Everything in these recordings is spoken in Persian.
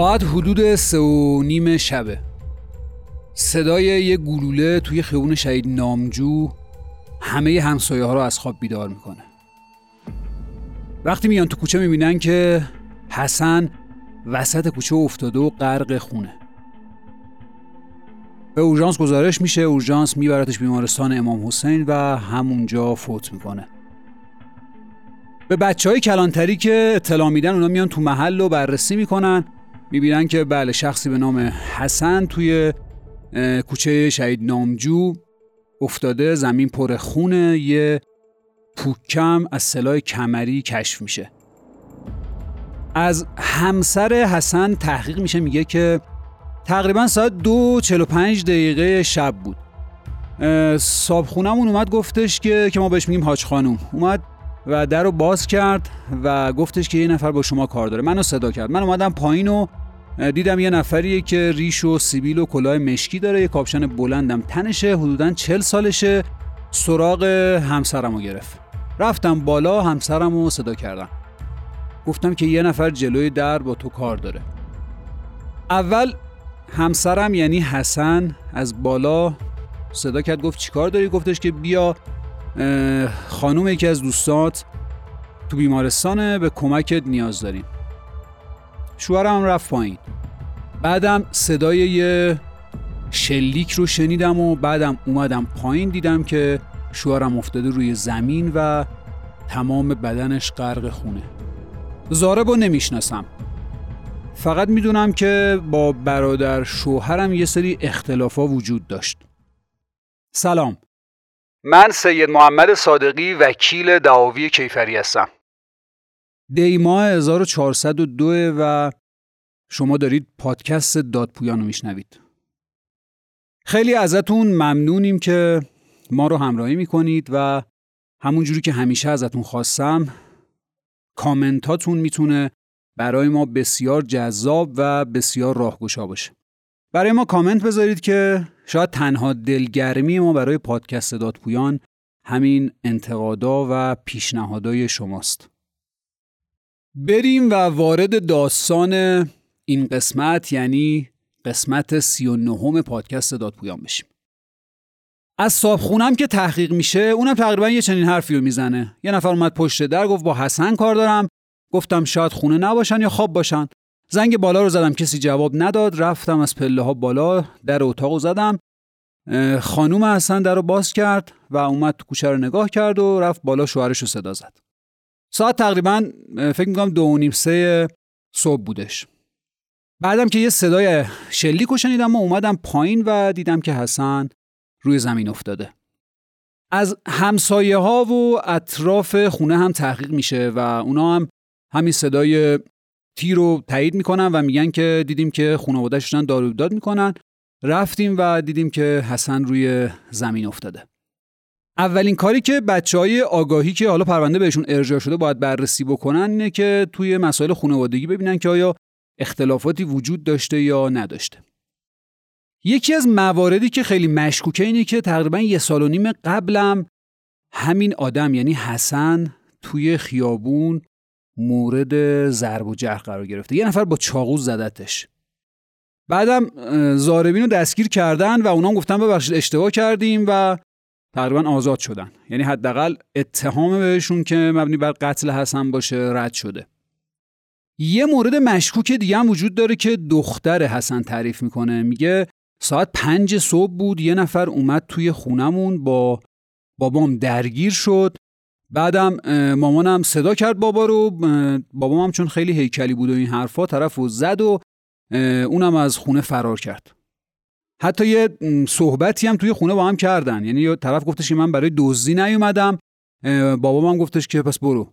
ساعت حدود سه و نیم شبه. صدای یه گلوله توی خیابون شهید نامجو همه همسایه ها رو از خواب بیدار می‌کنه. وقتی میان تو کوچه می‌بینن که حسن وسط کوچه افتاده و غرق خونه. به اورژانس گزارش میشه اورژانس میبرتش بیمارستان امام حسین و همونجا فوت می‌کنه. به بچه های کلانتری که اطلاع میدن اونا میان تو محل رو بررسی می‌کنن. می‌بینن که بله شخصی به نام حسن توی کوچه شهید نامجو افتاده زمین پر خونه یه پوکم از سلاح کمری کشف میشه. از همسر حسن تحقیق میشه میگه که تقریبا ساعت دو چلو پنج دقیقه شب بود. صابخونمون اومد گفتش که که ما بهش میگیم حاج خانوم اومد و در رو باز کرد و گفتش که یه نفر با شما کار داره. منو صدا کرد. من اومدم پایین و دیدم یه نفریه که ریش و سیبیل و کلاه مشکی داره. یه کاپشن بلندم تنشه. حدودا چل سالشه. سراغ همسرم رو گرفت. رفتم بالا همسرم رو صدا کردم. گفتم که یه نفر جلوی در با تو کار داره. اول همسرم یعنی حسن از بالا صدا کرد. گفت چیکار داری؟ گفتش که بیا خانوم یکی از دوستات تو بیمارستانه به کمکت نیاز داریم. شوهرم رفت پایین. بعدم صدای یه شلیک رو شنیدم و بعدم اومدم پایین دیدم که شوهرم افتاده روی زمین و تمام بدنش غرق خونه. زارب رو نمی‌شناسم. فقط می‌دونم که با برادر شوهرم یه سری اختلافا وجود داشت. سلام. من سید محمد صادقی وکیل دعاوی کیفری هستم. دی ماه 1402 و شما دارید پادکست دادپویان رو میشنوید. خیلی ازتون ممنونیم که ما رو همراهی می‌کنید و همونجوری که همیشه ازتون خواستم کامنتاتون می‌تونه برای ما بسیار جذاب و بسیار راهگشا باشه. برای ما کامنت بذارید که شاید تنها دلگرمی ما برای پادکست دادپویان همین انتقادا و پیشنهادهای شماست. بریم و وارد داستان این قسمت یعنی قسمت سی و نهم پادکست دادپویان بشیم. از صابخونم که تحقیق میشه اونم تقریبا یه چنین حرفی رو می‌زنه. یه نفر اومد پشت در گفت با حسن کار دارم. گفتم شاید خونه نباشن یا خواب باشن. زنگ بالا رو زدم کسی جواب نداد. رفتم از پله ها بالا در اتاق زدم. خانوم حسن در رو باز کرد و اومد تو کوچه رو نگاه کرد و رفت بالا شوهرش رو صدا زد. ساعت تقریبا فکر می‌کنم دو و نیم سه صبح بودش. بعدم که یه صدای شلیک شنیدم و اومدم پایین و دیدم که حسن روی زمین افتاده. از همسایه ها و اطراف خونه هم تحقیق میشه و اونا هم همین صدای تیر رو تایید می‌کنن و میگن که دیدیم که خانواده‌اش دارن دارو داد می‌کنن. رفتیم و دیدیم که حسن روی زمین افتاده. اولین کاری که بچه های آگاهی که حالا پرونده بهشون ارجاع شده باید بررسی بکنن اینه که توی مسائل خانوادگی ببینن که آیا اختلافاتی وجود داشته یا نداشته. یکی از مواردی که خیلی مشکوکه اینه که تقریبا یه سال و نیم قبلم همین آدم یعنی حسن توی خیابون مورد ضرب و جرح قرار گرفته. یه نفر با چاقو زدتش بعدم زاربین رو دستگیر کردن و اونا گفتن ببخشید اشتباه کردیم و تقریبا آزاد شدن. یعنی حداقل اتهام بهشون که مبنی بر قتل حسن باشه رد شده. یه مورد مشکوک دیگه هم وجود داره که دختر حسن تعریف می‌کنه. میگه ساعت پنج صبح بود یه نفر اومد توی خونمون با بابام درگیر شد. بعدم مامانم صدا کرد بابا رو بابام هم چون خیلی هیکلی بود و این حرفا طرف رو زد و اونم از خونه فرار کرد. حتی یه صحبتی هم توی خونه با هم کردن. یعنی طرف گفتش که من برای دزدی نیومدم بابام هم گفتش که پس برو.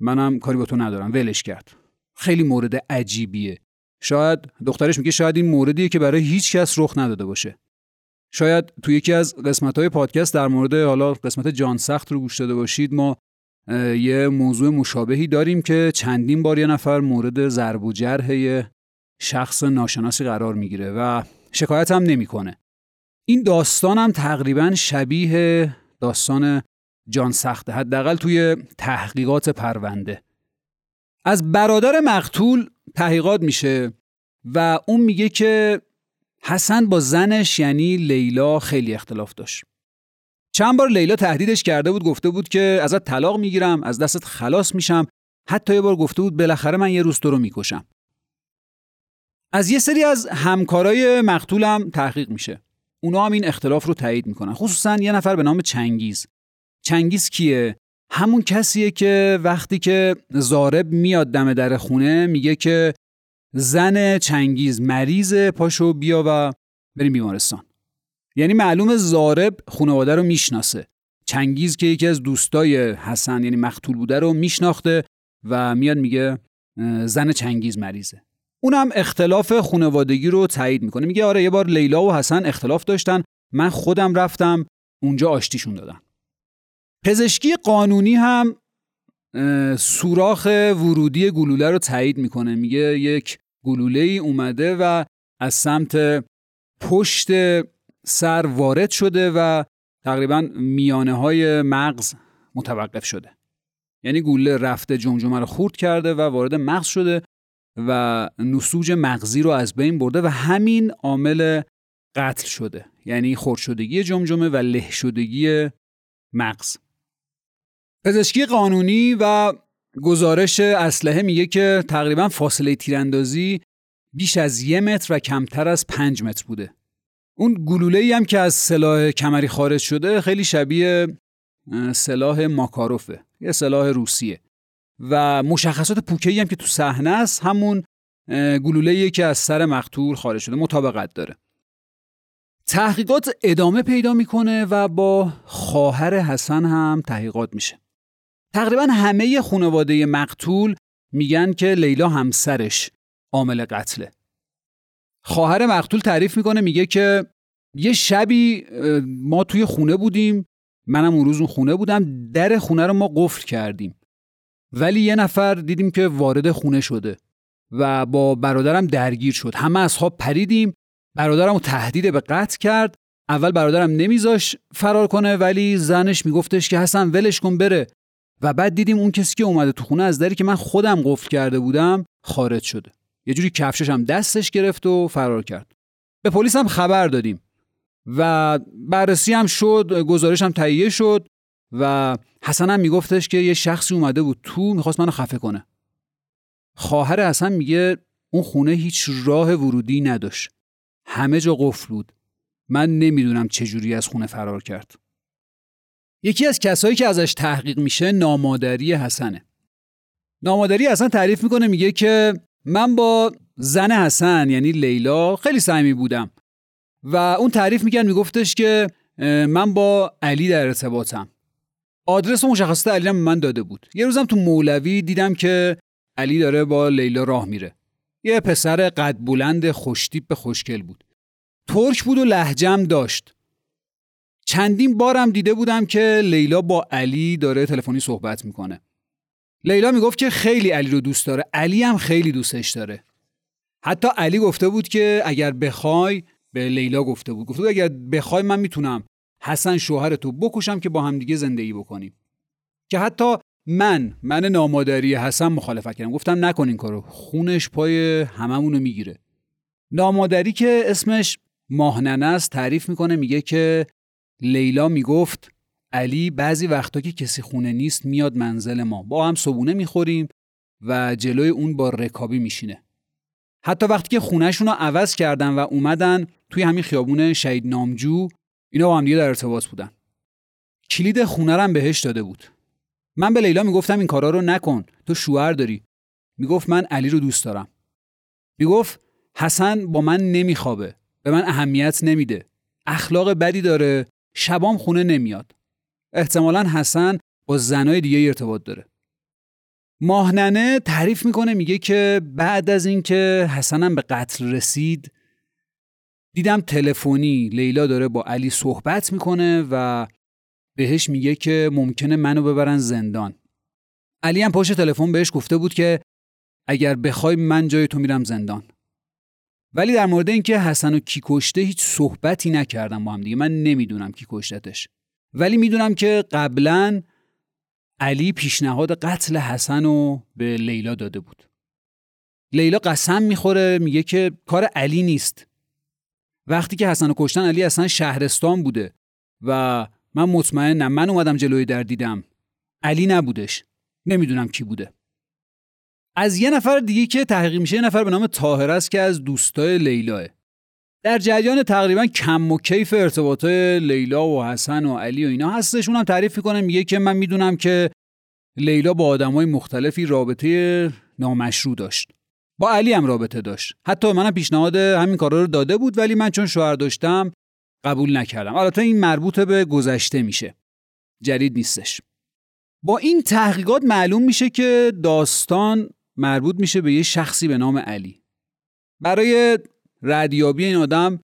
منم کاری با تو ندارم ولش کرد. خیلی مورد عجیبیه. شاید دخترش میگه شاید این موردیه که برای هیچ کس رخ نداده باشه. شاید تو یکی از قسمت های پادکست در مورد حالا قسمت جان سخت رو گوش داده باشید ما یه موضوع مشابهی داریم که چندین بار یه نفر مورد ضرب و جرح شخص ناشناسی قرار می‌گیره و شکایت هم نمی‌کنه. این داستان هم تقریبا شبیه داستان جان سخته حداقل توی تحقیقات پرونده از برادر مقتول تحقیقات میشه و اون میگه که حسن با زنش یعنی لیلا خیلی اختلاف داشت. چند بار لیلا تهدیدش کرده بود گفته بود که ازت طلاق می‌گیرم از دستت خلاص میشم. حتی یه بار گفته بود بالاخره من یه روز تو رو می‌کشم. از یه سری از همکارای مقتولم تحقیق میشه. اونا هم این اختلاف رو تایید می‌کنن. خصوصا یه نفر به نام چنگیز. چنگیز کیه؟ همون کسیه که وقتی که زارب میاد دم در خونه میگه که زن چنگیز مریض پاشو بیا و بریم بیمارستان. یعنی معلوم زارب خانواده رو می‌شناسه. چنگیز که یکی از دوستای حسن یعنی مقتول بوده رو میشناخته و میاد میگه زن چنگیز مریضه. اونم اختلاف خانوادگی رو تایید می‌کنه. میگه آره یه بار لیلا و حسن اختلاف داشتن. من خودم رفتم اونجا آشتیشون دادم پزشکی قانونی هم سوراخ ورودی گلوله رو تایید می‌کنه. میگه یک گلوله ای اومده و از سمت پشت سر وارد شده و تقریبا میانه های مغز متوقف شده. یعنی گوله رفته جمجمه رو خورد کرده و وارد مغز شده و نسوج مغزی رو از بین برده و همین عامل قتل شده. یعنی خورد شدگی جمجمه و له شدگی مغز. پزشکی قانونی و گزارش اسلحه میگه که تقریبا فاصله تیراندازی بیش از یه متر و کمتر از پنج متر بوده. اون گلوله هم که از سلاح کمری خارج شده خیلی شبیه سلاح ماکاروفه. یه سلاح روسیه. و مشخصات پوکه‌ای هم که تو صحنه است همون گلوله که از سر مقتول خارج شده مطابقت داره. تحقیقات ادامه پیدا می‌کنه و با خواهر حسن هم تحقیقات میشه. تقریبا همه خانواده مقتول میگن که لیلا همسرش عامل قتله. خواهر مقتول تعریف می‌کنه میگه که یه شبی ما توی خونه بودیم منم اون روز اون خونه بودم در خونه رو ما قفل کردیم. ولی یه نفر دیدیم که وارد خونه شده و با برادرم درگیر شد. همه از خواب پریدیم برادرم رو تهدید به قتل کرد. اول برادرم نمیذاش فرار کنه ولی زنش میگفتش که حسن ولش کن بره. و بعد دیدیم اون کسی که اومده تو خونه از دری که من خودم قفل کرده بودم خارج شده. یه جوری کفشش هم دستش گرفت و فرار کرد. به پلیس هم خبر دادیم. و بررسی هم شد گزارش هم تهیه شد و حسن هم میگفتش که یه شخصی اومده بود تو می‌خواست منو خفه کنه. خواهر حسن میگه اون خونه هیچ راه ورودی نداشت. همه جا قفل بود. من نمی‌دونم چجوری از خونه فرار کرد. یکی از کسایی که ازش تحقیق میشه نامادری حسنه. نامادری حسن تعریف می‌کنه میگه که من با زن حسن یعنی لیلا خیلی صمیمی بودم. و اون تعریف می‌کرد میگفتش که من با علی در ارتباطم. آدرس و مشخصات علی هم من داده بود. یه روزم تو مولوی دیدم که علی داره با لیلا راه میره. یه پسر قد بلند خوشتیپ خوشکل بود. ترک بود و لهجم داشت. چندین بارم دیده بودم که لیلا با علی داره تلفنی صحبت می‌کنه. لیلا می‌گفت که خیلی علی رو دوست داره. علی هم خیلی دوستش داره. حتی علی گفته بود که اگر بخوای به لیلا گفته بود. گفته بود اگر بخوای من می‌تونم حسن شوهر تو بکشم که با هم دیگه زندگی بکنیم. که حتی من من نامادری حسن مخالفت کردم. گفتم نکن این کارو. خونش پای هممونو می‌گیره. نامادری که اسمش ماهننه است تعریف می‌کنه میگه که لیلا می‌گفت علی بعضی وقتا که کسی خونه نیست میاد منزل ما. با هم صبونه می‌خوریم و جلوی اون با رکابی میشینه. حتی وقتی که خونهشون رو عوض کردن و اومدن توی همین خیابون شهید نامجو اینا با هم دیگه در ارتباط بودن. کلید خونه رو بهش داده بود. من به لیلا می‌گفتم این کارا رو نکن تو شوهر داری. می‌گفت من علی رو دوست دارم. می‌گفت حسن با من نمیخوابه به من اهمیت نمیده. اخلاق بدی داره شبام خونه نمیاد. احتمالا حسن با زنای دیگه ارتباط داره. ماهننه تعریف می‌کنه میگه که بعد از اینکه حسنم به قتل رسید دیدم تلفنی لیلا داره با علی صحبت می‌کنه و بهش میگه که ممکنه منو ببرن زندان. علی هم پشت تلفن بهش گفته بود که اگر بخوای من جای تو میرم زندان. ولی در مورد اینکه حسن و کی کشته هیچ صحبتی نکردم با هم دیگه. من نمی‌دونم کی کشتتش ولی می‌دونم که قبلا علی پیشنهاد قتل حسن رو به لیلا داده بود. لیلا قسم می‌خوره میگه که کار علی نیست. وقتی که حسن کشتن علی اصلا شهرستان بوده و من مطمئنم من اومدم جلوی در دیدم. علی نبودش. نمی‌دونم کی بوده. از یه نفر دیگه که تحقیق میشه یه نفر به نام تاهر است که از دوستای لیلاه در جریان تقریبا کم و کیف ارتباط لیلا و حسن و علی و اینا هستش. اونم تعریف می‌کنه میگه که من می‌دونم که لیلا با آدمای مختلفی رابطه نامشروع داشت. با علی هم رابطه داشت. حتی منم پیشنهاد همین کارا رو داده بود ولی من چون شوهر داشتم قبول نکردم. البته این مربوط به گذشته میشه. جدید نیستش. با این تحقیقات معلوم میشه که داستان مربوط میشه به یه شخصی به نام علی. برای ردیابی این آدم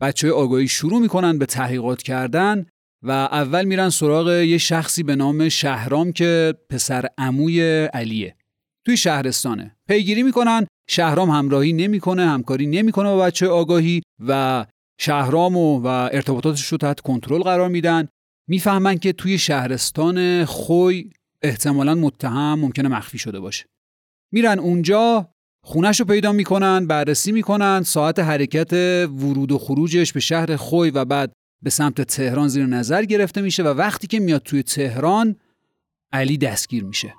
بچه های آگاهی شروع می‌کنن به تحقیقات کردن و اول میرن سراغ یه شخصی به نام شهرام که پسر عموی علیه. توی شهرستانه. پیگیری می‌کنن شهرام همراهی نمی‌کنه همکاری نمی‌کنه با بچه آگاهی و شهرام و, و ارتباطاتش رو تحت کنترل قرار میدن. می‌فهمن که توی شهرستان خوی احتمالا متهم ممکنه مخفی شده باشه. میرن اونجا خونش رو پیدا می‌کنن بررسی می‌کنن ساعت حرکت ورود و خروجش به شهر خوی و بعد به سمت تهران زیر نظر گرفته میشه و وقتی که میاد توی تهران علی دستگیر میشه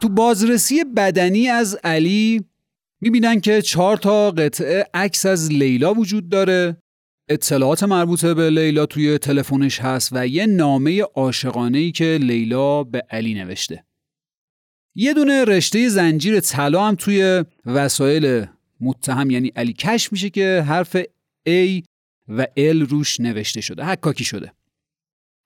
تو بازرسی بدنی از علی می‌بینن که چهار تا قطعه عکس از لیلا وجود داره. اطلاعات مربوط به لیلا توی تلفنش هست و یه نامه عاشقانه ای که لیلا به علی نوشته. یه دونه رشته زنجیر طلا هم توی وسایل متهم یعنی علی کش میشه که حرف A و L روش نوشته شده حکاکی شده.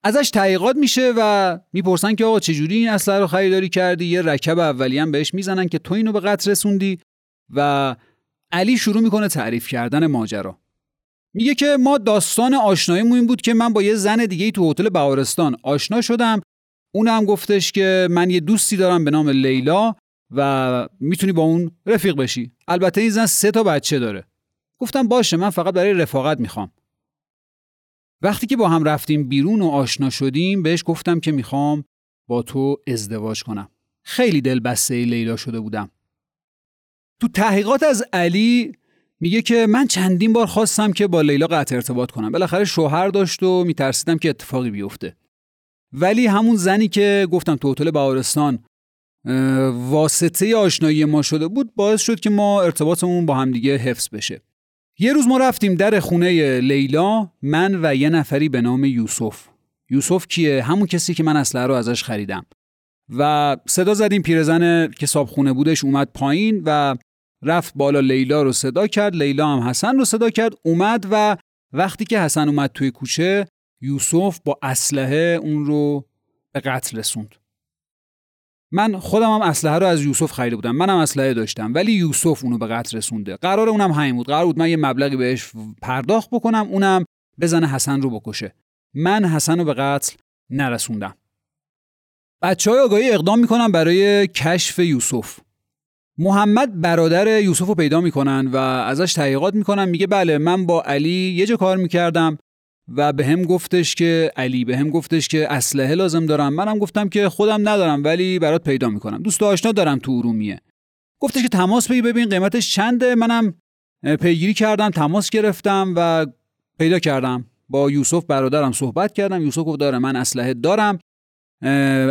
ازش تحقیقات میشه و می‌پرسن که آقا چجوری این اسلحه رو خریداری کردی؟ یه رکب هم بهش می‌زنن که تو اینو به قتل رسوندی و علی شروع می‌کنه تعریف کردن ماجرا. میگه که ما داستان آشناییمون این بود که من با یه زن دیگه تو هتل بهارستان آشنا شدم. اونم گفتش که من یه دوستی دارم به نام لیلا و می‌تونی با اون رفیق بشی. البته این زن سه تا بچه داره. گفتم باشه من فقط برای رفاقت می‌خوام. وقتی که با هم رفتیم بیرون و آشنا شدیم بهش گفتم که می‌خوام با تو ازدواج کنم. خیلی دلبسته لیلا شده بودم. تو تحقیقات از علی میگه که من چندین بار خواستم که با لیلا قطع ارتباط کنم. بالاخره شوهر داشت و میترسیدم که اتفاقی بیفته. ولی همون زنی که گفتم تو هتل بهارستان واسطه آشنایی ما شده بود باعث شد که ما ارتباطمون با همدیگه حفظ بشه. یه روز ما رفتیم در خونه لیلا من و یه نفری به نام یوسف. یوسف کیه؟ همون کسی که من اسلحه رو ازش خریدم. و صدا زدیم پیرزن که خونه بودش اومد پایین و رفت بالا لیلا رو صدا کرد. لیلا هم حسن رو صدا کرد. اومد و وقتی که حسن اومد توی کوچه یوسف با اسلحه اون رو به قتل رسوند. من خودم هم اسلحه رو از یوسف خریده بودم. منم اسلحه داشتم ولی یوسف اونو به قتل رسونده. قرار اونم همین بود. قرار بود من یه مبلغی بهش پرداخت بکنم اونم بزنه حسن رو بکشه. من حسن رو به قتل نرسوندم. بچه های آگاهی اقدام می‌کنن برای کشف یوسف. محمد برادر یوسف رو پیدا می‌کنن و ازش تحقیقات می‌کنن. میگه بله من با علی یه جا کار می‌کردم. و به هم گفتش که علی به هم گفتش که اسلحه لازم دارم. منم گفتم که خودم ندارم ولی برات پیدا می‌کنم. دوست آشنا دارم تو ارومیه. گفتش که تماس بگی ببین قیمتش چنده. منم پیگیری کردم تماس گرفتم و پیدا کردم. با یوسف برادرم صحبت کردم. یوسف گفت داره من اسلحه دارم.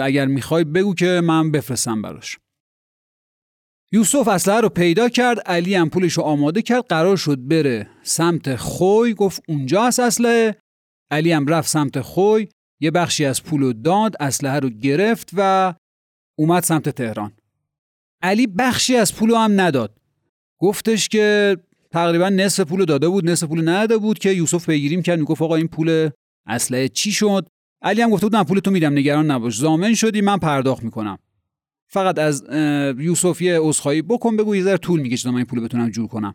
اگر می‌خوای بگو که من بفرستم براش. یوسف اسلحه رو پیدا کرد. علی هم پولش رو آماده کرد. قرار شد بره سمت خوی. گفت اونجا هست اسلحه. علی هم رفت سمت خوی یه بخشی از پول رو داد اسلحه رو گرفت و اومد سمت تهران. علی بخشی از پول هم نداد. گفتش که تقریبا نصف پول داده بود نصف پول نداده بود که یوسف پیگیریم کرد. می‌گفت آقا این پول اسلحه چی شد؟ علی هم گفته بود من پول تو میدم نگران نباش. زامن شدی من پرداخت می‌کنم. فقط از یوسف یه عذرخواهی بکن بگو یه طول می‌کشه من این پول بتونم جور کنم.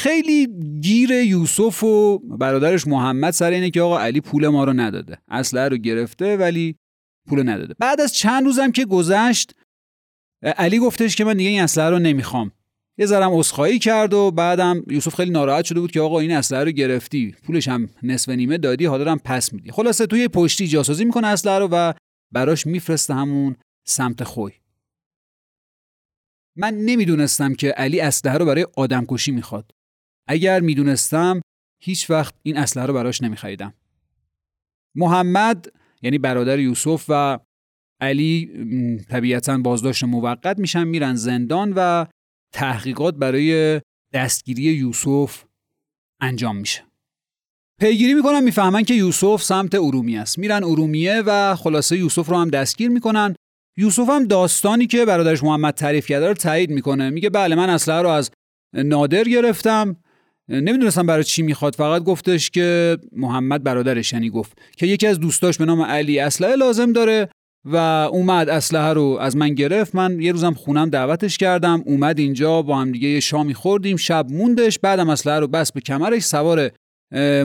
خیلی گیر یوسف و برادرش محمد سر اینه که آقا علی پول ما رو نداده. اسلحه رو گرفته ولی پول نداده. بعد از چند روزم که گذشت علی گفتش که من دیگه این اسلحه رو نمی‌خوام. یه ذرم اسخایی کرد و بعدم یوسف خیلی ناراحت شده بود که آقا این اسلحه رو گرفتی. پولش هم نصف نیمه دادی حالا هم پس میدی. خلاصه توی پشتی جاسازی می‌کنه اسلحه رو و براش میفرسته همون سمت خوی. من نمی‌دونستم که علی اسلحه رو برای آدمکشی می‌خواد. اگر می‌دونستم هیچ وقت این اسلحه رو براش نمیخریدم. محمد یعنی برادر یوسف و علی طبیعتا بازداشت موقت میشن میرن زندان و تحقیقات برای دستگیری یوسف انجام میشه. پیگیری می‌کنن می‌فهمن که یوسف سمت ارومیه است. میرن ارومیه و خلاصه یوسف رو هم دستگیر می‌کنن. یوسف هم داستانی که برادرش محمد تعریف کرده رو تایید می‌کنه. میگه بله من اسلحه رو از نادر گرفتم. نمی‌دونستم برای چی می‌خواد فقط گفتش که محمد برادرش یعنی گفت که یکی از دوستاش به نام علی اسلحه لازم داره و اومد اسلحه رو از من گرفت. من یه روزم خونم دعوتش کردم اومد اینجا با هم دیگه یه شامی خوردیم شب موندش بعدم اسلحه رو بس به کمرش سوار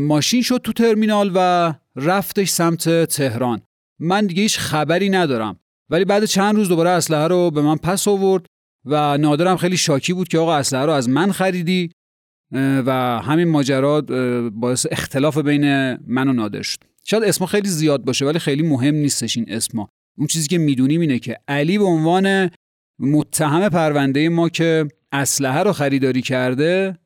ماشین شد تو ترمینال و رفتش سمت تهران. من دیگه هیچ خبری ندارم. ولی بعد چند روز دوباره اسلحه رو به من پس آورد و نادرم خیلی شاکی بود که آقا اسلحه رو از من خریدی. و همین ماجرا باعث اختلاف بین من و نادر شد. شاید اسم خیلی زیاد باشه ولی خیلی مهم نیستش این اسما. اون چیزی که می‌دونیم اینه که علی به عنوان متهم پرونده ما که اسلحه رو خریداری کرده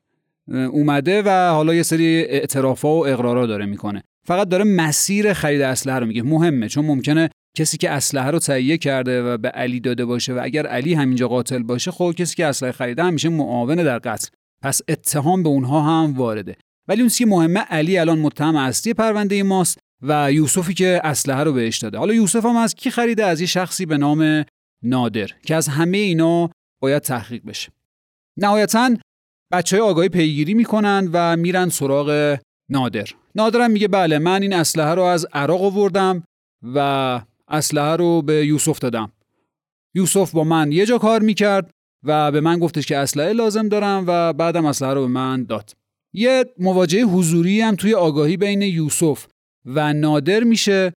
اومده و حالا یه سری اعترافا و اقرارا داره می‌کنه. فقط داره مسیر خرید اسلحه رو میگه. مهمه چون ممکنه کسی که اسلحه رو تهیه کرده و به علی داده باشه و اگر علی همینجا قاتل باشه خب کسی که اسلحه خریده همیشه معاون در قتل. پس اتهام به اونها هم وارده. ولی اون که مهمه علی الان متهم اصلی پرونده ماست و یوسفی که اسلحه رو بهش داده. حالا یوسف هم از کی خریده؟ از یه شخصی به نام نادر که از همه اینا باید تحقیق بشه. نهایتا بچه های آگاهی پیگیری می‌کنن و میرن سراغ نادر. نادرم میگه بله من این اسلحه رو از عراق آوردم و اسلحه رو به یوسف دادم. یوسف با من یه جا کار می‌کرد. و به من گفتش که اسلحه لازم دارم و بعدم اسلحه رو به من داد. یه مواجهه حضوری هم توی آگاهی بین یوسف و نادر میشه.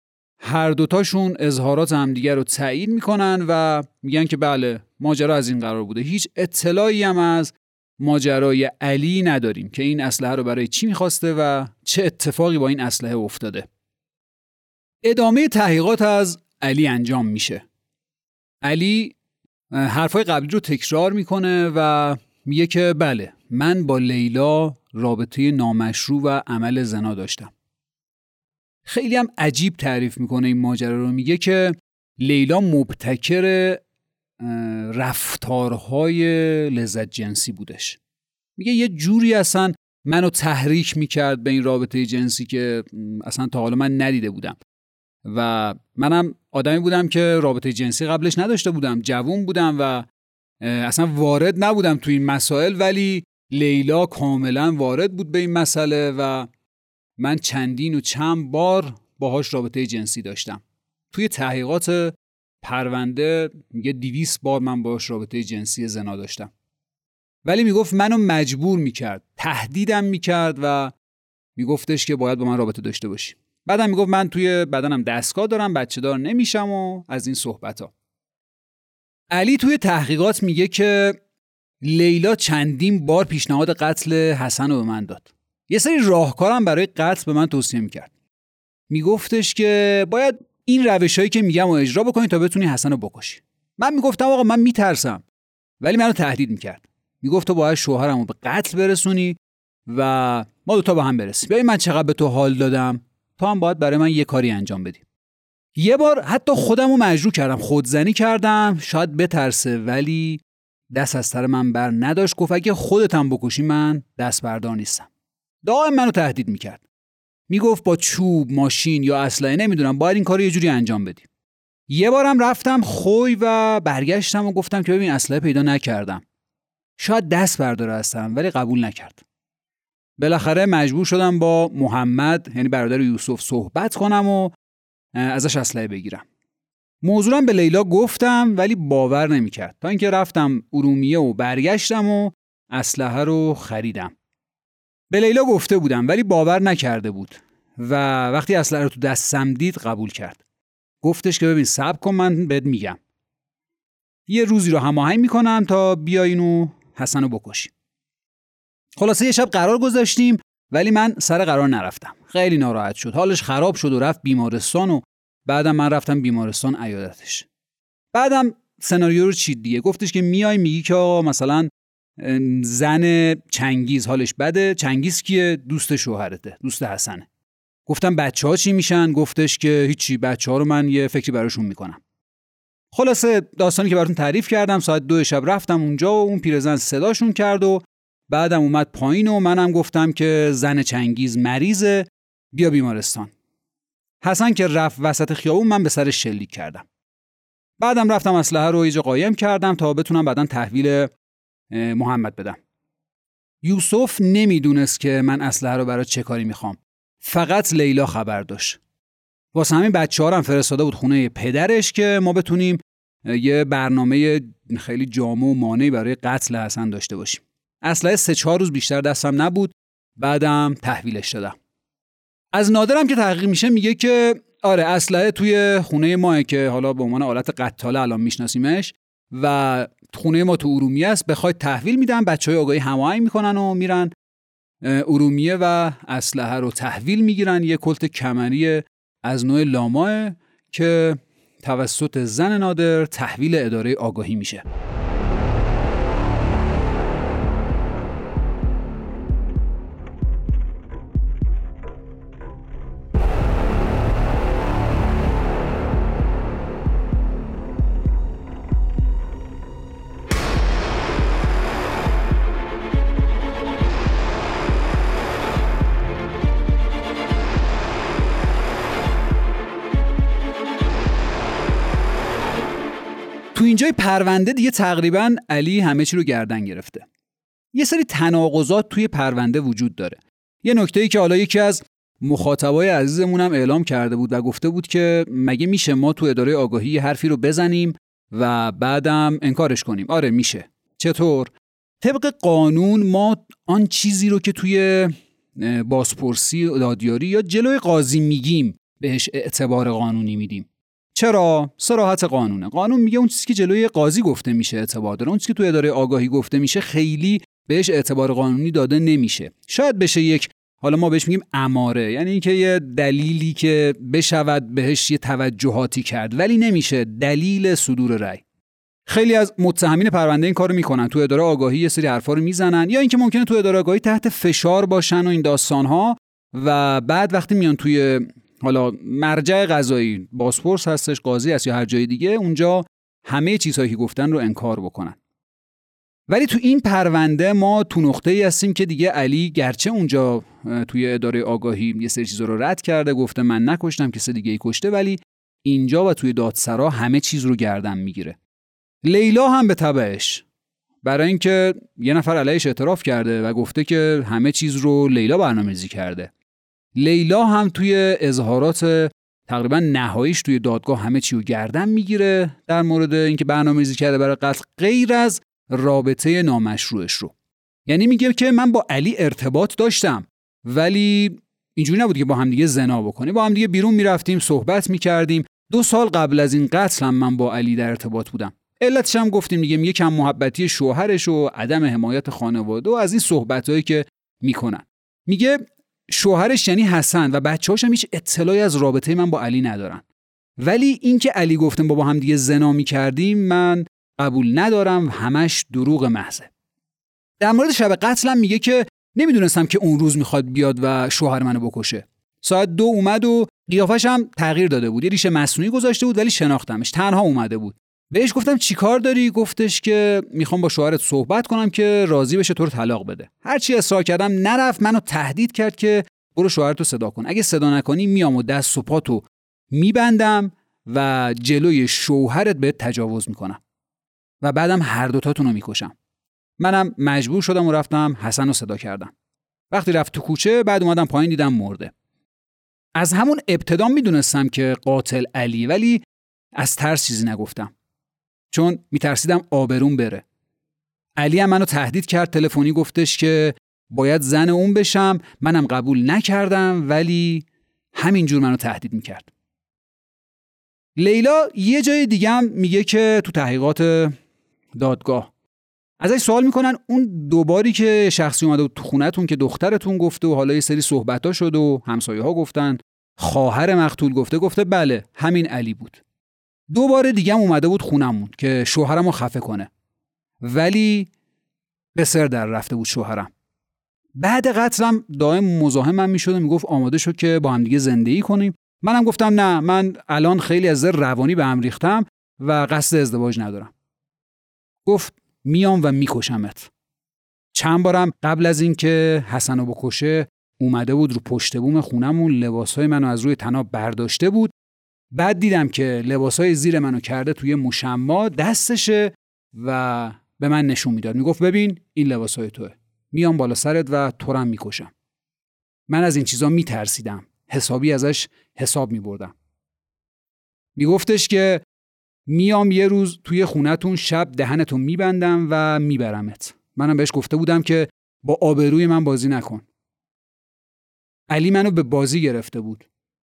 هر دوتاشون اظهارات همدیگر رو تایید می‌کنن و میگن که بله ماجرا از این قرار بوده. هیچ اطلاعی هم از ماجرای علی نداریم که این اسلحه رو برای چی می‌خواسته و چه اتفاقی با این اسلحه افتاده. ادامه تحقیقات از علی انجام میشه. علی حرفای قبلی رو تکرار می‌کنه و میگه که بله من با لیلا رابطه نامشروع و عمل زنا داشتم. خیلی هم عجیب تعریف می‌کنه این ماجرا رو. میگه که لیلا مبتکر رفتارهای لذت جنسی بودش. میگه یه جوری اصلا منو تحریک می‌کرد به این رابطه جنسی که اصلا تا حالا من ندیده بودم. و منم آدمی بودم که رابطه جنسی قبلش نداشته بودم جوون بودم و اصلا وارد نبودم تو این مسائل ولی لیلا کاملا وارد بود به این مسئله و من چندین و چند بار باهاش رابطه جنسی داشتم. توی تحقیقات پرونده میگه دیویس بار من باهاش رابطه جنسی زنا داشتم. ولی می‌گفت منو مجبور می‌کرد تهدیدم می‌کرد و میگفتش که باید با من رابطه داشته باشی. بعدم می‌گفت من توی بدنم دستگاه دارم بچه دار نمیشم و از این صحبت ها علی توی تحقیقات میگه که لیلا چندین بار پیشنهاد قتل حسن رو به من داد. یه سری راهکارم برای قتل به من توصیه می‌کرد. میگفتش که باید این روش هایی که میگم و اجرا بکنی تا بتونی حسن رو بکشی. من می‌گفتم آقا من میترسم. ولی منو تهدید می‌کرد. می‌گفت تو باید شوهرم رو به قتل برسونی و ما دوتا با هم برسیم. ببین من چقدر به تو حال دادم. تو هم باید برای من یه کاری انجام بدی. یه بار حتی خودم رو مجروع کردم خودزنی کردم. شاید بترسه ولی دست از سر من بر نداشت. گفت اگه خودتم بکشی من دست بردار نیستم. دائم منو تهدید می‌کرد. می‌گفت با چوب ماشین یا اسلحه نمی‌دونم. باید این کار یه جوری انجام بدی. یه بارم رفتم خوی و برگشتم و گفتم که ببین اسلحه پیدا نکردم. شاید دست برداره هستم ولی قبول نکرد. بالاخره مجبور شدم با محمد یعنی برادر یوسف صحبت کنم و ازش اسلحه بگیرم. موضوعم به لیلا گفتم ولی باور نمی‌کرد. تا اینکه رفتم ارومیه و برگشتم و اسلحه رو خریدم. به لیلا گفته بودم ولی باور نکرده بود و وقتی اسلحه رو تو دستم دید قبول کرد. گفتش که ببین صبر کن من بهت میگم. یه روزی رو هماهنگ می‌کنم تا بیاین و حسن رو بکشی خلاصه یه شب قرار گذاشتیم ولی من سر قرار نرفتم. خیلی ناراحت شد. حالش خراب شد و رفت بیمارستان و بعدم من رفتم بیمارستان عیادتش بعدم سناریو رو چید دیگه. گفتش که میای میگی که آقا مثلا زن چنگیز حالش بده. چنگیز کیه؟ دوست شوهرته دوست حسنه. گفتم بچه ها چی میشن؟ گفتش که هیچی بچه ها رو من یه فکری براشون می‌کنم. خلاصه داستانی که براتون تعریف کردم ساعت دو شب رفتم اونجا و اون پیرزن صداشون کرد و بعدم اومد پایین و منم گفتم که زن چنگیز مریضه بیا بیمارستان. حسن که رفت وسط خیابون من به سر شلیک کردم. بعدم رفتم اسلحه رو ایجا قایم کردم تا بتونم بعدا تحویل محمد بدم. یوسف نمی‌دونست که من اسلحه رو برای چه کاری می‌خوام. فقط لیلا خبر داشت. واسه همین بچه هم فرستاده بود خونه پدرش که ما بتونیم یه برنامه خیلی جامع و مانعی برای قتل حسن داشته باشیم. اسلحه سه چهار روز بیشتر دستم نبود. بعدم تحویلش دادم. از نادرم که تحقیق میشه میگه که آره اسلحه توی خونه ماه که حالا به عنوان آلت قتاله الان میشناسیمش و خونه ما تو ارومیه است بخواید تحویل میدن بچه های آگاهی هماهنگ می‌کنن و میرن ارومیه و اسلحه رو تحویل می‌گیرن. یه کلت کمری از نوع لاماه که توسط زن نادر تحویل اداره آگاهی میشه. اینجای پرونده دیگه تقریبا علی همه چی رو گردن گرفته. یه سری تناقضات توی پرونده وجود داره. یه نکته ای که حالا یکی از مخاطبای عزیزمونم اعلام کرده بود و گفته بود که مگه میشه ما تو اداره آگاهی حرفی رو بزنیم و بعدم انکارش کنیم. آره میشه. چطور؟ طبق قانون ما آن چیزی رو که توی بازپرسی دادیاری یا جلوی قاضی میگیم بهش اعتبار قانونی میدیم. چرا؟ صراحت قانونه. قانون میگه اون چیزی که جلوی قاضی گفته میشه اعتبار داره. اون چیزی که تو اداره آگاهی گفته میشه خیلی بهش اعتبار قانونی داده نمیشه. شاید بشه یک حالا ما بهش میگیم اماره. یعنی اینکه یه دلیلی که بشود بهش یه توجهاتی کرد. ولی نمیشه. دلیل صدور رأی. خیلی از متهمین پرونده این کارو می‌کنن. تو اداره آگاهی یه سری حرفا رو می‌زنن. یا اینکه ممکنه تو اداره آگاهی تحت فشار باشن و این داستان ها و بعد وقتی میان توی حالا مرجع قضایی باسپورس هستش قاضی هست یا هر جای دیگه اونجا همه چیزهایی که گفتن رو انکار بکنن. ولی تو این پرونده ما تو نقطه ای هستیم که دیگه علی گرچه اونجا توی اداره آگاهی یه سری چیزا رو رد کرده گفته من نکشتم کسی دیگه ای کشته ولی اینجا و توی دادسرا همه چیز رو گردن می‌گیره. لیلا هم به تبعش. برای اینکه یه نفر علیش اعتراف کرده و گفته که همه چیز رو لیلا برنامه‌ریزی کرده. لیلا هم توی اظهارات تقریبا نهاییش توی دادگاه همه چی رو گردن می‌گیره در مورد اینکه برنامه‌ریزی کرده برای قتل غیر از رابطه نامشروعش رو. یعنی میگه که من با علی ارتباط داشتم ولی اینجوری نبود که با هم دیگه زنا بکنیم. با هم دیگه بیرون می‌رفتیم صحبت می‌کردیم. دو سال قبل از این قتل هم من با علی در ارتباط بودم. علتش هم گفتیم دیگه میگه کم محبتی شوهرش و عدم حمایت خانواده و از این صحبتهایی که می‌کنن. میگه شوهرش یعنی حسن و بچه‌هاش هم هیچ اطلاعی از رابطه من با علی ندارن. ولی اینکه علی گفتم با هم دیگه زنا کردیم من قبول ندارم. همش دروغ محضه. در مورد شب قتلم میگه که نمی‌دونستم که اون روز می‌خواد بیاد و شوهر منو بکشه. ساعت دو اومد و قیافش هم تغییر داده بود. یه ریشه مصنوعی گذاشته بود ولی شناختمش. تنها اومده بود. بهش گفتم چیکار داری؟ گفتش که می‌خوام با شوهرت صحبت کنم که راضی بشه تو رو طلاق بده. هرچی اصرار کردم نرفت منو تهدید کرد که برو شوهرتو صدا کن. اگه صدا نکنی میام و دست و پاتو میبندم و جلوی شوهرت بهت تجاوز می‌کنم. و بعدم هر دوتاتون رو می‌کشم. منم مجبور شدم و رفتم حسن رو صدا کردم. وقتی رفت تو کوچه بعد اومدم پایین دیدم مرده. از همون ابتدا می‌دونستم که قاتل علی ولی از ترس چیزی نگفتم. چون میترسیدم آبرون بره. علی هم منو تهدید کرد تلفنی گفتش که باید زن اون بشم. منم قبول نکردم ولی همینجور منو تهدید می‌کرد. لیلا یه جای دیگه هم میگه که تو تحقیقات دادگاه. ازش سوال می‌کنن اون دوباری که شخصی اومده تو خونتون که دخترتون گفته و حالا یه سری صحبت ها شد و همسایه ها گفتن خواهر مقتول گفته گفته بله همین علی بود. دو بار دیگه اومده بود خونمون که شوهرم رو خفه کنه. ولی به سر در رفته بود شوهرم. بعد قتلم دائم مزاحمم می‌شد و می‌گفت آماده شد که با هم دیگه زندگی کنیم. منم گفتم نه من الان خیلی از روانی به هم ریختم و قصد ازدواج ندارم. گفت میام و میکشمت. چند بارم قبل از اینکه حسن رو بکشه اومده بود رو پشت بوم خونمون لباسهای منو از روی تناب برداشته بود بعد دیدم که لباسهای زیر منو کرده توی مشما دستشه و به من نشون می‌داد. می‌گفت ببین این لباسهای توه. میام بالا سرت و تورم می‌کشم. من از این چیزا میترسیدم. حسابی ازش حساب میبردم. میگفتش که میام یه روز توی خونتون شب دهنتون میبندم و میبرمت. منم بهش گفته بودم که با آبروی من بازی نکن. علی منو به بازی گرفته بود.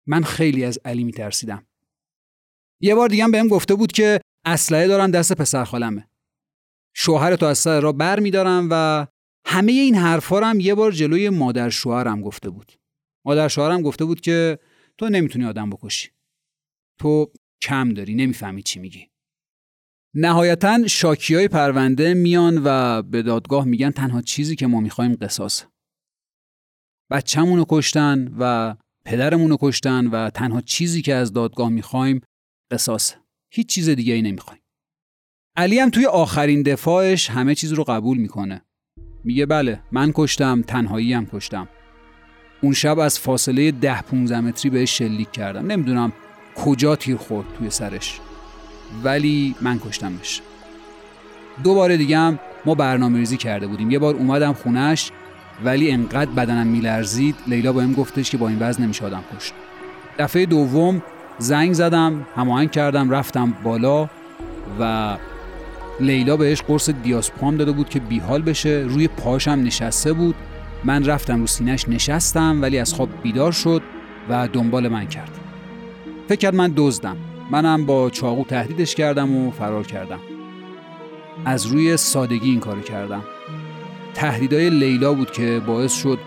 من خیلی از علی میترسیدم. یه بار دیگه بهم گفته بود که اسلحه دارم دست پسر خالمه. شوهر تو از سر را بر میدارم و همه این حرفا هم یه بار جلوی مادر شوهرم گفته بود. مادر شوهرم گفته بود که تو نمی‌تونی آدم بکشی. تو کم داری نمی‌فهمی چی میگی. نهایتا شاکی های پرونده میان و به دادگاه میگن تنها چیزی که ما می‌خوایم قصاص. بچه‌مون رو کشتن و پدرمون رو کشتن و تنها چیزی که از دادگاه می‌خوایم قصاص. هیچ چیز دیگه ای نمی‌خوایم. علی هم توی آخرین دفاعش همه چیز رو قبول می‌کنه. میگه بله من کشتم تنهایی هم کشتم. اون شب از فاصله ده 15 متری بهش شلیک کردم. نمی‌دونم کجا تیر خورد توی سرش. ولی من کشتمش. دو بار دیگه هم ما برنامه ریزی کرده بودیم. یه بار اومدم خونش ولی انقدر بدنم میلرزید. لیلا با هم گفتش که با این وزن نمیشه آدم کشت. دفعه دوم زنگ زدم هماهنگ کردم رفتم بالا و لیلا بهش قرص دیاسپام داده بود که بیحال بشه. روی پاشم نشسته بود. من رفتم رو سینش نشستم ولی از خواب بیدار شد و دنبال من کرد. فکر کرد من دزدم. منم با چاقو تهدیدش کردم و فرار کردم. از روی سادگی این کارو کردم. تهدیدای لیلا بود که باعث شد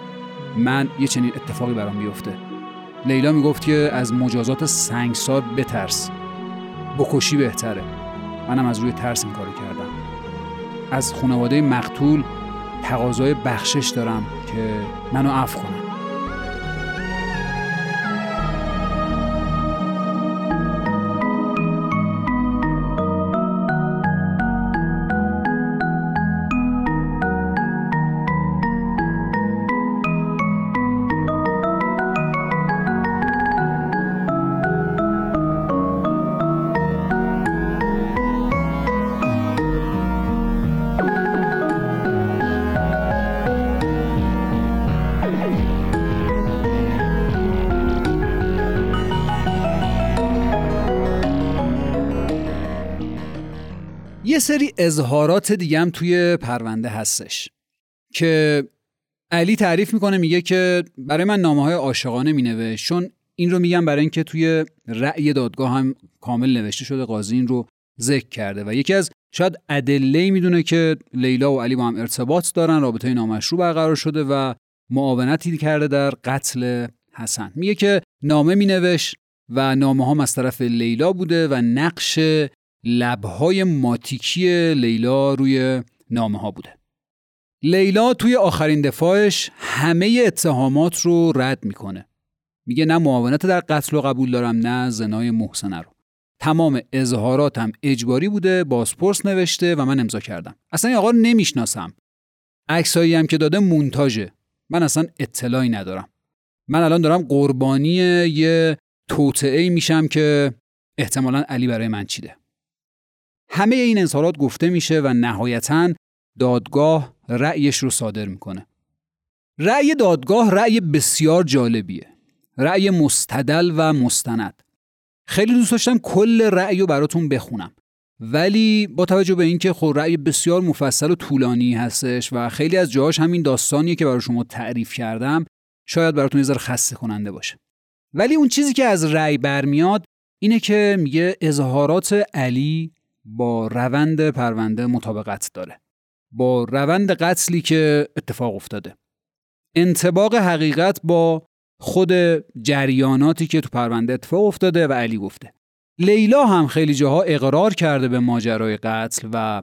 من یه چنین اتفاقی برام بیفته. لیلا می‌گفت که از مجازات سنگسار بترس. بکشی بهتره. منم از روی ترس این کارو کردم. از خانواده مقتول تقاضای بخشش دارم که منو عفو کنم اظهارات دیگه هم توی پرونده هستش که علی تعریف می‌کنه میگه که برای من نامه های عاشقانه مینوشت. چون این رو میگم برای اینکه توی رأی دادگاه هم کامل نوشته شده قاضی این رو ذکر کرده. و یکی از شاید ادله می‌دونه که لیلا و علی با هم ارتباط دارن رابطه نامشروع برقرار شده و معاونتی کرده در قتل حسن. میگه که نامه مینوشت و نامه هم از طرف لیلا بوده و نقش لبهای ماتیکی لیلا روی نامه ها بوده. لیلا توی آخرین دفاعش همه اتهامات رو رد می‌کنه. میگه نه معاونت در قتل و قبول دارم نه زنای محسنه رو. تمام اظهاراتم اجباری بوده بازپرس نوشته و من امضا کردم. اصلا این آقا رو نمی‌شناسم. عکسایی هم که داده مونتاژه. من اصلا اطلاعی ندارم. من الان دارم قربانی یه توطعه میشم که احتمالا علی برای من چیده همه این اظهارات گفته میشه و نهایتا دادگاه رأیش رو صادر می‌کنه. رأی دادگاه رأی بسیار جالبیه. رأی مستدل و مستند. خیلی دوست داشتم کل رأی رو براتون بخونم. ولی با توجه به اینکه خب رأی بسیار مفصل و طولانی هستش و خیلی از جاهاش همین داستانیه که برای شما تعریف کردم شاید براتون یه خسته کننده باشه. ولی اون چیزی که از رأی برمیاد اینه که میگه اظهارات علی با روند پرونده مطابقت داره. با روند قتلی که اتفاق افتاده. انتباق حقیقت با خود جریاناتی که تو پرونده اتفاق افتاده و علی گفته. لیلا هم خیلی جاها اقرار کرده به ماجرای قتل و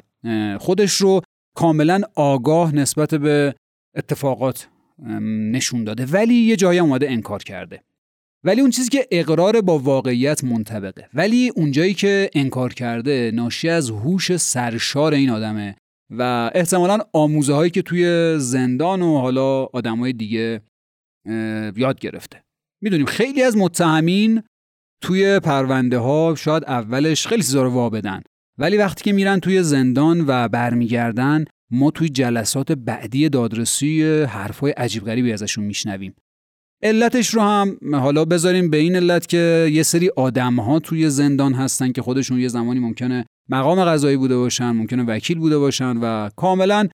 خودش رو کاملا آگاه نسبت به اتفاقات نشون داده. ولی یه جایی اومده انکار کرده. ولی اون چیزی که اقرار با واقعیت منطبقه. ولی اونجایی که انکار کرده ناشی از هوش سرشار این آدمه و احتمالا آموزه هایی که توی زندان و حالا آدمای دیگه یاد گرفته. می‌دونیم خیلی از متهمین توی پرونده ها شاید اولش خیلی چیزا رو وا بدن. ولی وقتی که میرن توی زندان و برمیگردن ما توی جلسات بعدی دادرسی حرفای عجیب غریبی ازشون میشنویم. علتش رو هم حالا بذاریم به این علت که یه سری آدم ها توی زندان هستن که خودشون یه زمانی ممکنه مقام قضایی بوده باشن ممکنه وکیل بوده باشن و کاملا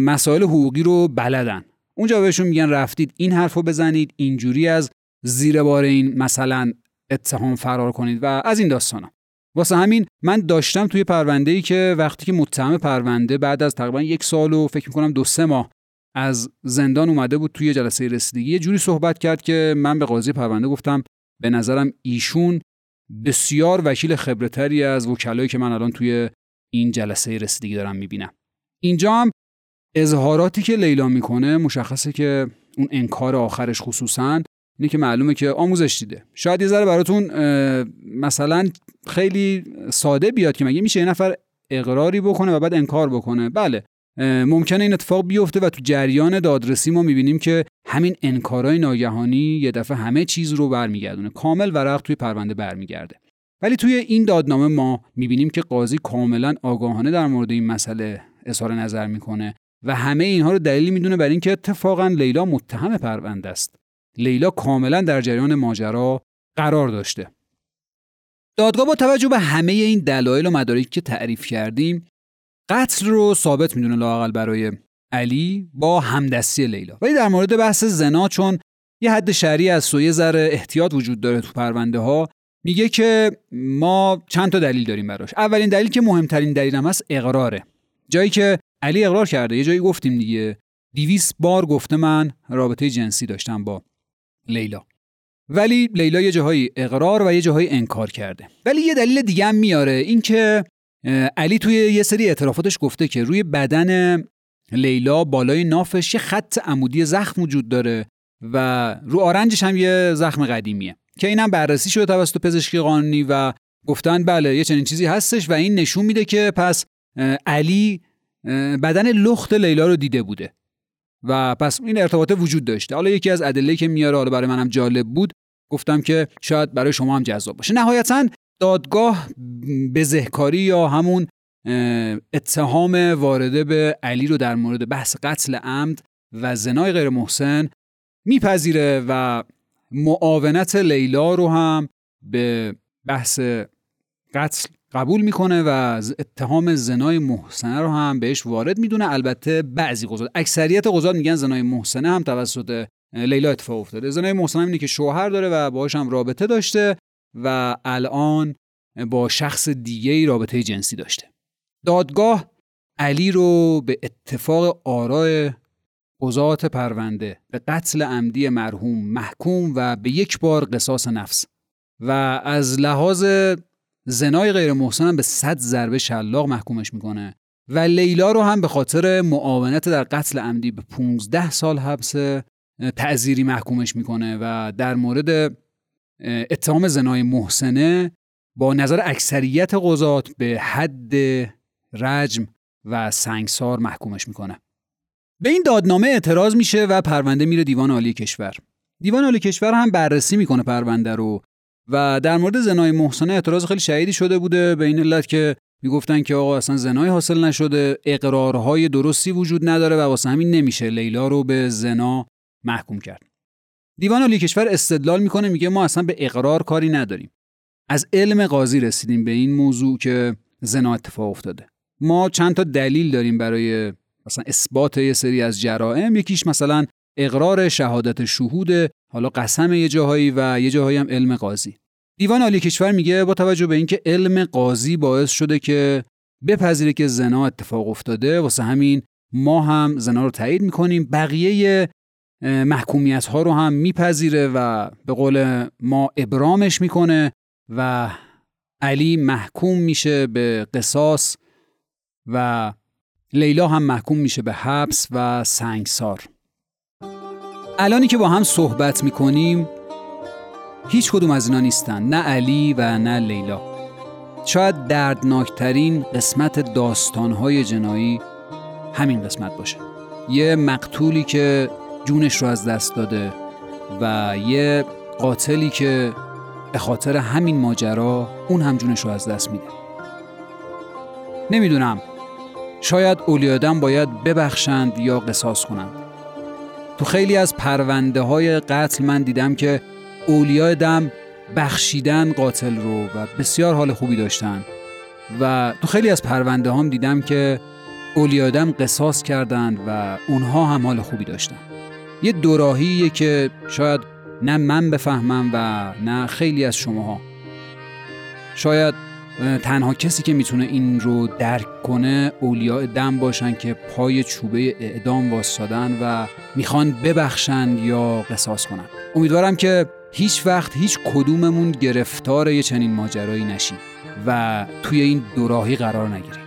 مسائل حقوقی رو بلدن. اونجا بهشون میگن رفتید این حرف رو بزنید اینجوری از زیر بار این مثلا اتهام فرار کنید و از این داستانا. واسه همین من داشتم توی پرونده ای که وقتی که متهم پرونده بعد از تقریبا یک سال و فکر می‌کنم دو سه ماه از زندان اومده بود توی جلسه رسیدگی. یه جوری صحبت کرد که من به قاضی پرونده گفتم به نظرم ایشون بسیار وکیل خبرتری از وکلایی که من الان توی این جلسه رسیدگی دارم می‌بینم. اینجا هم اظهاراتی که لیلا می‌کنه مشخصه که اون انکار آخرش خصوصا اینه که معلومه که آموزش دیده. شاید یه ذره براتون مثلا خیلی ساده بیاد که مگه میشه یه نفر اقراری بکنه و بعد انکار بکنه. بله ممکنه این اتفاق بیفته و تو جریان دادرسی ما می‌بینیم که همین انکارهای ناگهانی یه دفعه همه چیز رو برمیگردونه. کامل ورق توی پرونده برمیگرده. ولی توی این دادنامه ما می‌بینیم که قاضی کاملا آگاهانه در مورد این مسئله اظهار نظر می‌کنه و همه اینها رو دلیلی می‌دونه بر اینکه اتفاقا لیلا متهم پرونده است. لیلا کاملا در جریان ماجرا قرار داشته. دادگاه با توجه به همه این دلایل و مدارکی که تعریف کردیم قتل رو ثابت می‌دونه لاقل برای علی با همدستی لیلا. ولی در مورد بحث زنا چون یه حد شرعی از سوی ذره احتیاط وجود داره تو پرونده ها میگه که ما چند تا دلیل داریم براش. اولین دلیل که مهمترین دلیلم هست اقراره. جایی که علی اقرار کرده یه جایی گفتیم دیگه. دیویس بار گفته من رابطه جنسی داشتم با لیلا. ولی لیلا یه جاهایی اقرار و یه جاهایی انکار کرده. ولی یه دلیل دیگه هم میاره اینکه علی توی یه سری اعترافاتش گفته که روی بدن لیلا بالای نافش یه خط عمودی زخم وجود داره و رو آرنجش هم یه زخم قدیمیه. که اینم بررسی شده توسط پزشکی قانونی و گفتن بله یه چنین چیزی هستش و این نشون میده که پس علی بدن لخت لیلا رو دیده بوده. و پس این ارتباطه وجود داشته. حالا یکی از ادله که میاره حالا برای منم جالب بود گفتم که شاید برای شما هم جذاب باشه. نهایتا دادگاه بزهکاری یا همون اتهام وارده به علی رو در مورد بحث قتل عمد و زنای غیر محسن میپذیره و معاونت لیلا رو هم به بحث قتل قبول می‌کنه و اتهام زنای محسنه رو هم بهش وارد می‌دونه. البته بعضی قضات اکثریت قضات میگن زنای محسنه هم توسط لیلا اتفاق افتاده. زنای محسنه اینه که شوهر داره و باهاش هم رابطه داشته و الان با شخص دیگه ای رابطه جنسی داشته. دادگاه علی رو به اتفاق آرای قضات پرونده به قتل عمدی مرحوم محکوم و به یک بار قصاص نفس و از لحاظ زنای غیر محسن به صد ضربه شلاق محکومش می‌کنه و لیلا رو هم به خاطر معاونت در قتل عمدی به 15 سال حبس تعذیری محکومش می‌کنه و در مورد اتهام زنای محسنه با نظر اکثریت قضات به حد رجم و سنگسار محکومش می‌کنه. به این دادنامه اعتراض میشه و پرونده میره دیوان عالی کشور. دیوان عالی کشور هم بررسی می‌کنه پرونده رو و در مورد زنای محسنه اعتراض خیلی شدیدی شده بوده به این علت که می‌گفتن که آقا اصلا زنای حاصل نشده اقرارهای درستی وجود نداره و واسه همین نمیشه لیلا رو به زنا محکوم کرد. دیوان عالی کشور استدلال می‌کنه میگه ما اصلا به اقرار کاری نداریم. از علم قاضی رسیدیم به این موضوع که زنا اتفاق افتاده. ما چند تا دلیل داریم برای مثلا اثبات یه سری از جرائم. یکیش مثلا اقرار شهادت شهود حالا قسم یه جاهایی و یه جاهایی هم علم قاضی. دیوان عالی کشور میگه با توجه به اینکه علم قاضی باعث شده که بپذیره که زنا اتفاق افتاده واسه همین ما هم زنا رو تایید می‌کنیم. بقیه محکومیت ها رو هم میپذیره و به قول ما ابرامش می‌کنه. و علی محکوم میشه به قصاص و لیلا هم محکوم میشه به حبس و سنگسار. الانی که با هم صحبت می‌کنیم هیچ کدوم از اینا نیستن نه علی و نه لیلا. شاید دردناکترین قسمت داستانهای جنایی همین قسمت باشه. یه مقتولی که جونش رو از دست داده و یه قاتلی که به خاطر همین ماجرا اون هم جونش رو از دست میده. نمی‌دونم. شاید اولیادم باید ببخشند یا قصاص کنند. تو خیلی از پرونده های قتل من دیدم که اولیای دم بخشیدن قاتل رو و بسیار حال خوبی داشتن. و تو خیلی از پرونده هم دیدم که اولیادم قصاص کردند و اونها هم حال خوبی داشتن. یه دوراهیه که شاید نه من بفهمم و نه خیلی از شماها. شاید تنها کسی که می‌تونه این رو درک کنه اولیاء دم باشن که پای چوبه اعدام واسادن و می‌خوان ببخشند یا قصاص کنن. امیدوارم که هیچ وقت هیچ کدوممون گرفتار یه چنین ماجرایی نشیم و توی این دوراهی قرار نگیریم.